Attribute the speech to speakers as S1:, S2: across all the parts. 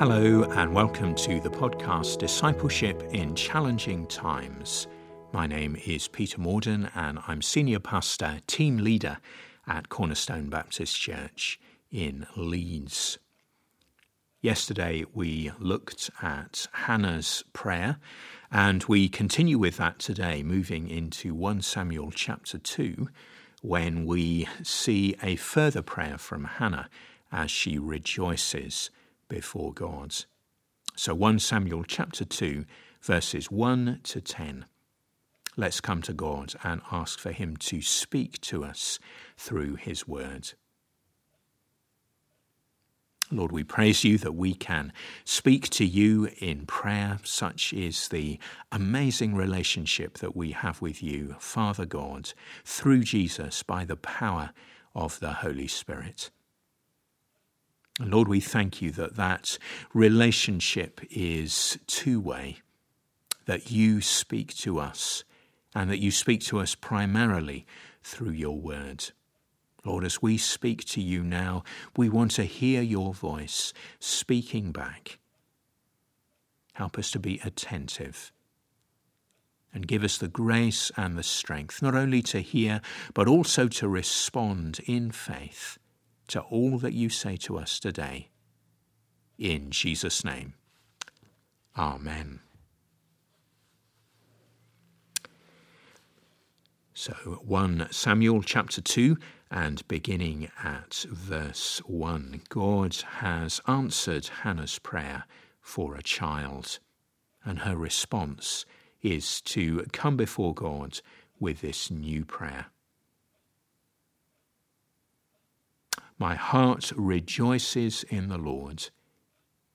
S1: Hello, and welcome to the podcast Discipleship in Challenging Times. My name is Peter Morden, and I'm Senior Pastor, Team Leader at Cornerstone Baptist Church in Leeds. Yesterday, we looked at Hannah's prayer, and we continue with that today, moving into 1 Samuel chapter 2, when we see a further prayer from Hannah as she rejoices before God. So 1 Samuel chapter 2, verses 1 to 10. Let's come to God and ask for Him to speak to us through His word. Lord, we praise you that we can speak to you in prayer. Such is the amazing relationship that we have with you, Father God, through Jesus by the power of the Holy Spirit. Lord, we thank you that that relationship is two way, that you speak to us, and that you speak to us primarily through your word. Lord, as we speak to you now, we want to hear your voice speaking back. Help us to be attentive and give us the grace and the strength, not only to hear, but also to respond in faith to all that you say to us today. In Jesus' name. Amen. So 1 Samuel chapter 2 and beginning at verse 1. God has answered Hannah's prayer for a child, and her response is to come before God with this new prayer. My heart rejoices in the Lord.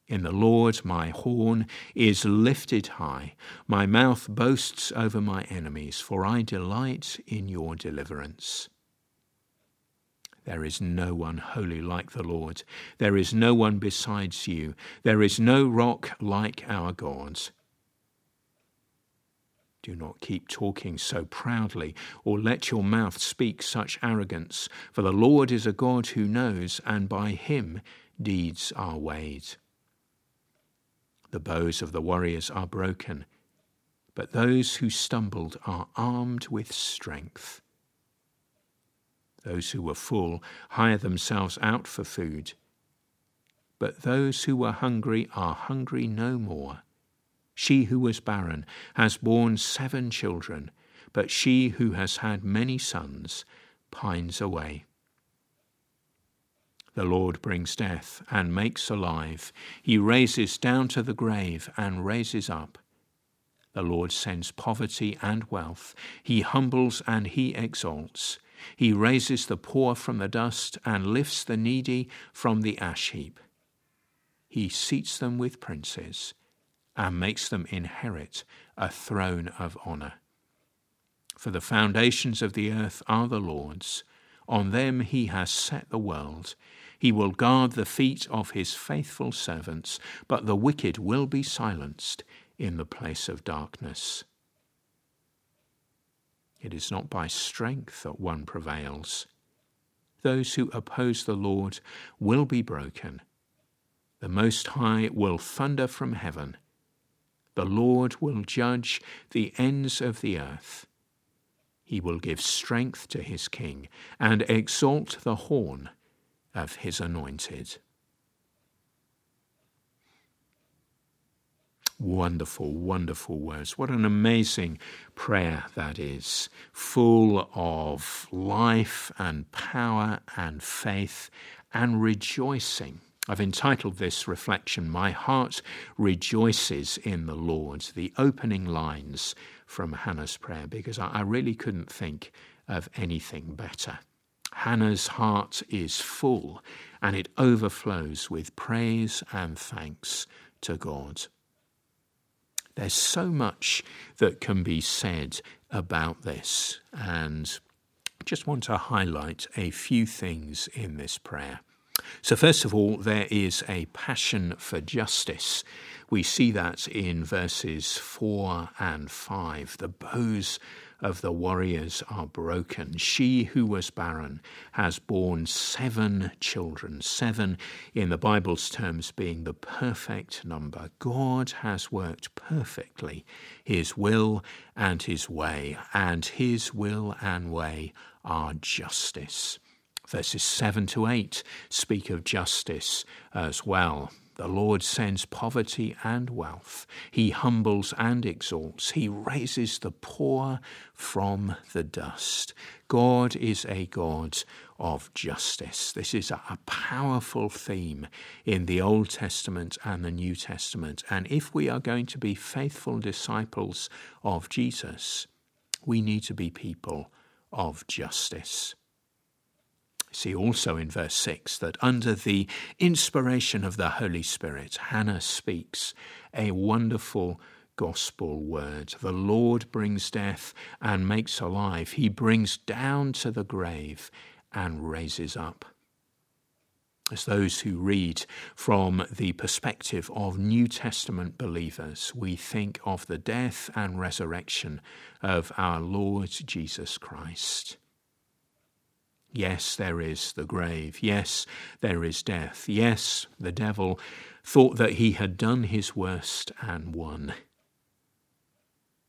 S1: In the Lord my horn is lifted high. My mouth boasts over my enemies, for I delight in your deliverance. There is no one holy like the Lord. There is no one besides you. There is no rock like our God. Do not keep talking so proudly, or let your mouth speak such arrogance, for the Lord is a God who knows, and by him deeds are weighed. The bows of the warriors are broken, but those who stumbled are armed with strength. Those who were full hire themselves out for food, but those who were hungry are hungry no more. She who was barren has borne seven children, but she who has had many sons pines away. The Lord brings death and makes alive. He raises down to the grave and raises up. The Lord sends poverty and wealth. He humbles and he exalts. He raises the poor from the dust and lifts the needy from the ash heap. He seats them with princes and makes them inherit a throne of honour. For the foundations of the earth are the Lord's, on them he has set the world. He will guard the feet of his faithful servants, but the wicked will be silenced in the place of darkness. It is not by strength that one prevails. Those who oppose the Lord will be broken. The Most High will thunder from heaven the Lord will judge the ends of the earth. He will give strength to his king and exalt the horn of his anointed. Wonderful, wonderful words. What an amazing prayer that is, full of life and power and faith and rejoicing I've entitled this reflection, My Heart Rejoices in the Lord, the opening lines from Hannah's prayer, because I really couldn't think of anything better. Hannah's heart is full and it overflows with praise and thanks to God. There's so much that can be said about this, and I just want to highlight a few things in this prayer. So, first of all, there is a passion for justice. We see that in verses 4 and 5. The bows of the warriors are broken. She who was barren has borne seven children, seven in the Bible's terms being the perfect number. God has worked perfectly his will and his way, and his will and way are justice. Verses 7 to 8 speak of justice as well. The Lord sends poverty and wealth. He humbles and exalts. He raises the poor from the dust. God is a God of justice. This is a powerful theme in the Old Testament and the New Testament. And if we are going to be faithful disciples of Jesus, we need to be people of justice. See also in verse 6 that under the inspiration of the Holy Spirit, Hannah speaks a wonderful gospel word. The Lord brings death and makes alive, He brings down to the grave and raises up. As those who read from the perspective of New Testament believers, we think of the death and resurrection of our Lord Jesus Christ. Yes, there is the grave. Yes, there is death. Yes, the devil thought that he had done his worst and won.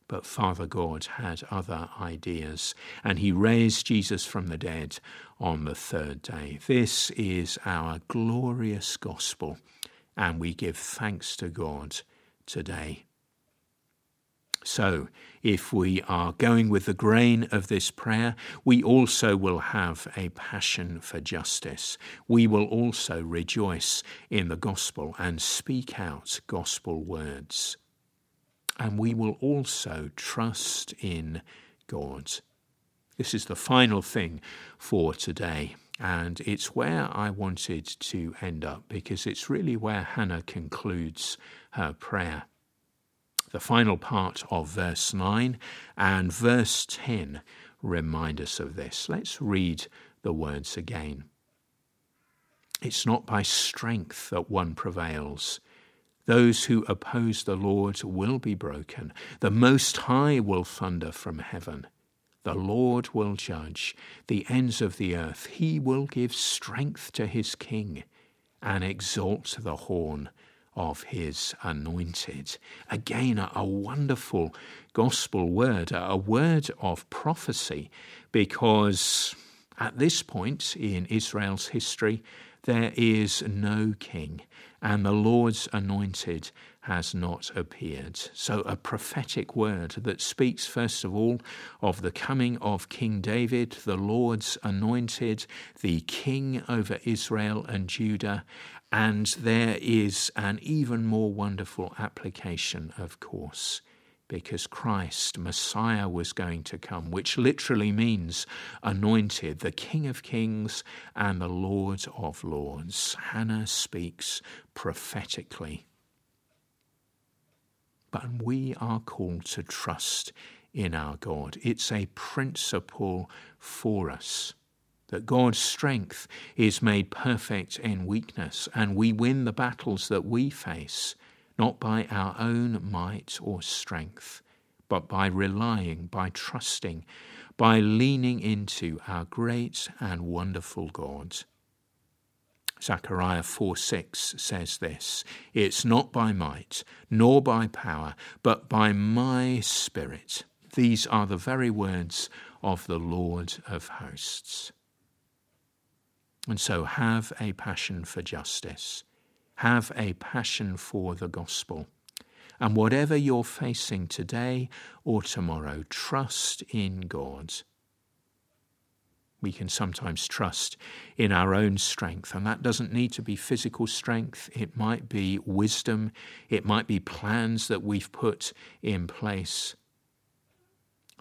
S1: But Father God had other ideas, and he raised Jesus from the dead on the third day. This is our glorious gospel, and we give thanks to God today. So, if we are going with the grain of this prayer, we also will have a passion for justice. We will also rejoice in the gospel and speak out gospel words. And we will also trust in God. This is the final thing for today. And it's where I wanted to end up because it's really where Hannah concludes her prayer the final part of verse 9 and verse 10 remind us of this. Let's read the words again. It's not by strength that one prevails. Those who oppose the Lord will be broken. The Most High will thunder from heaven. The Lord will judge the ends of the earth. He will give strength to his king and exalt the horn of his anointed. Again, a, wonderful gospel word, a word of prophecy, because at this point in Israel's history, there is no king, and the Lord's anointed has not appeared. So, a prophetic word that speaks, first of all, of the coming of King David, the Lord's anointed, the king over Israel and Judah, and there is an even more wonderful application, of course, because Christ, Messiah, was going to come, which literally means anointed, the King of Kings and the Lord of Lords. Hannah speaks prophetically. But we are called to trust in our God. It's a principle for us that God's strength is made perfect in weakness, and we win the battles that we face, not by our own might or strength, but by relying, by trusting, by leaning into our great and wonderful God. Zechariah 4 6 says this It's not by might, nor by power, but by my Spirit. These are the very words of the Lord of hosts. And so have a passion for justice, have a passion for the gospel. And whatever you're facing today or tomorrow, trust in God. We can sometimes trust in our own strength, and that doesn't need to be physical strength. It might be wisdom, it might be plans that we've put in place.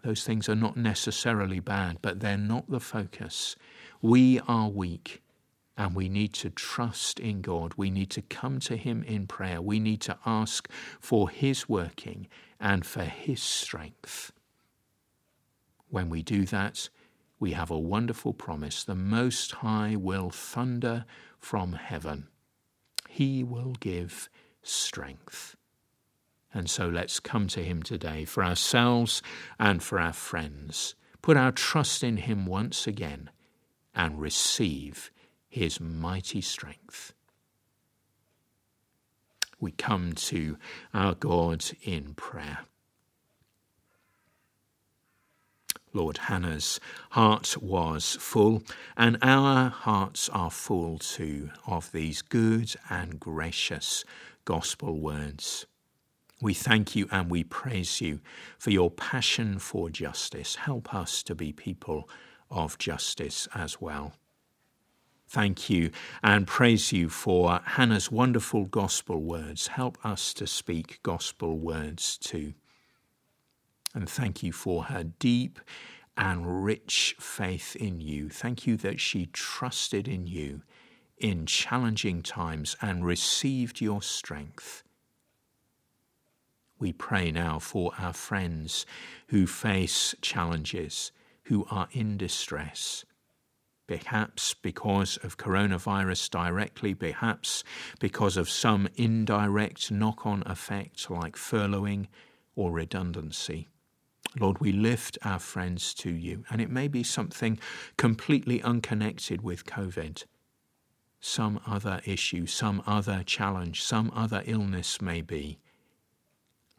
S1: Those things are not necessarily bad, but they're not the focus. We are weak and we need to trust in God. We need to come to Him in prayer. We need to ask for His working and for His strength. When we do that, we have a wonderful promise. The Most High will thunder from heaven, He will give strength. And so let's come to him today for ourselves and for our friends. Put our trust in him once again and receive his mighty strength. We come to our God in prayer. Lord Hannah's heart was full, and our hearts are full too of these good and gracious gospel words. We thank you and we praise you for your passion for justice. Help us to be people of justice as well. Thank you and praise you for Hannah's wonderful gospel words. Help us to speak gospel words too. And thank you for her deep and rich faith in you. Thank you that she trusted in you in challenging times and received your strength. We pray now for our friends who face challenges, who are in distress perhaps because of coronavirus directly, perhaps because of some indirect knock on effect like furloughing or redundancy. Lord, we lift our friends to you, and it may be something completely unconnected with COVID. Some other issue, some other challenge, some other illness may be.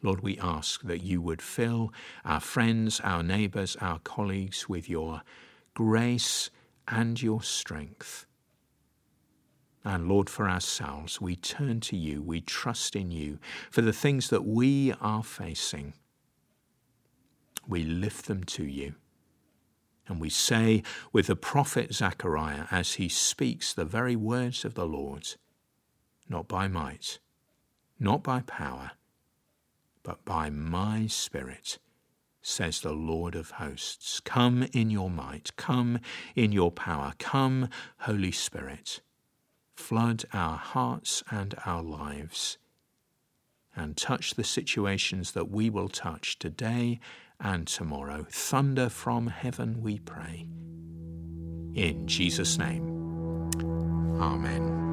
S1: Lord, we ask that you would fill our friends, our neighbours, our colleagues with your grace and your strength. And Lord, for ourselves, we turn to you, we trust in you for the things that we are facing. We lift them to you. And we say with the prophet Zechariah as he speaks the very words of the Lord, not by might, not by power, but by my Spirit says the Lord of hosts. Come in your might, come in your power, come, Holy Spirit. Flood our hearts and our lives and touch the situations that we will touch today and tomorrow. Thunder from heaven, we pray. In Jesus' name, Amen.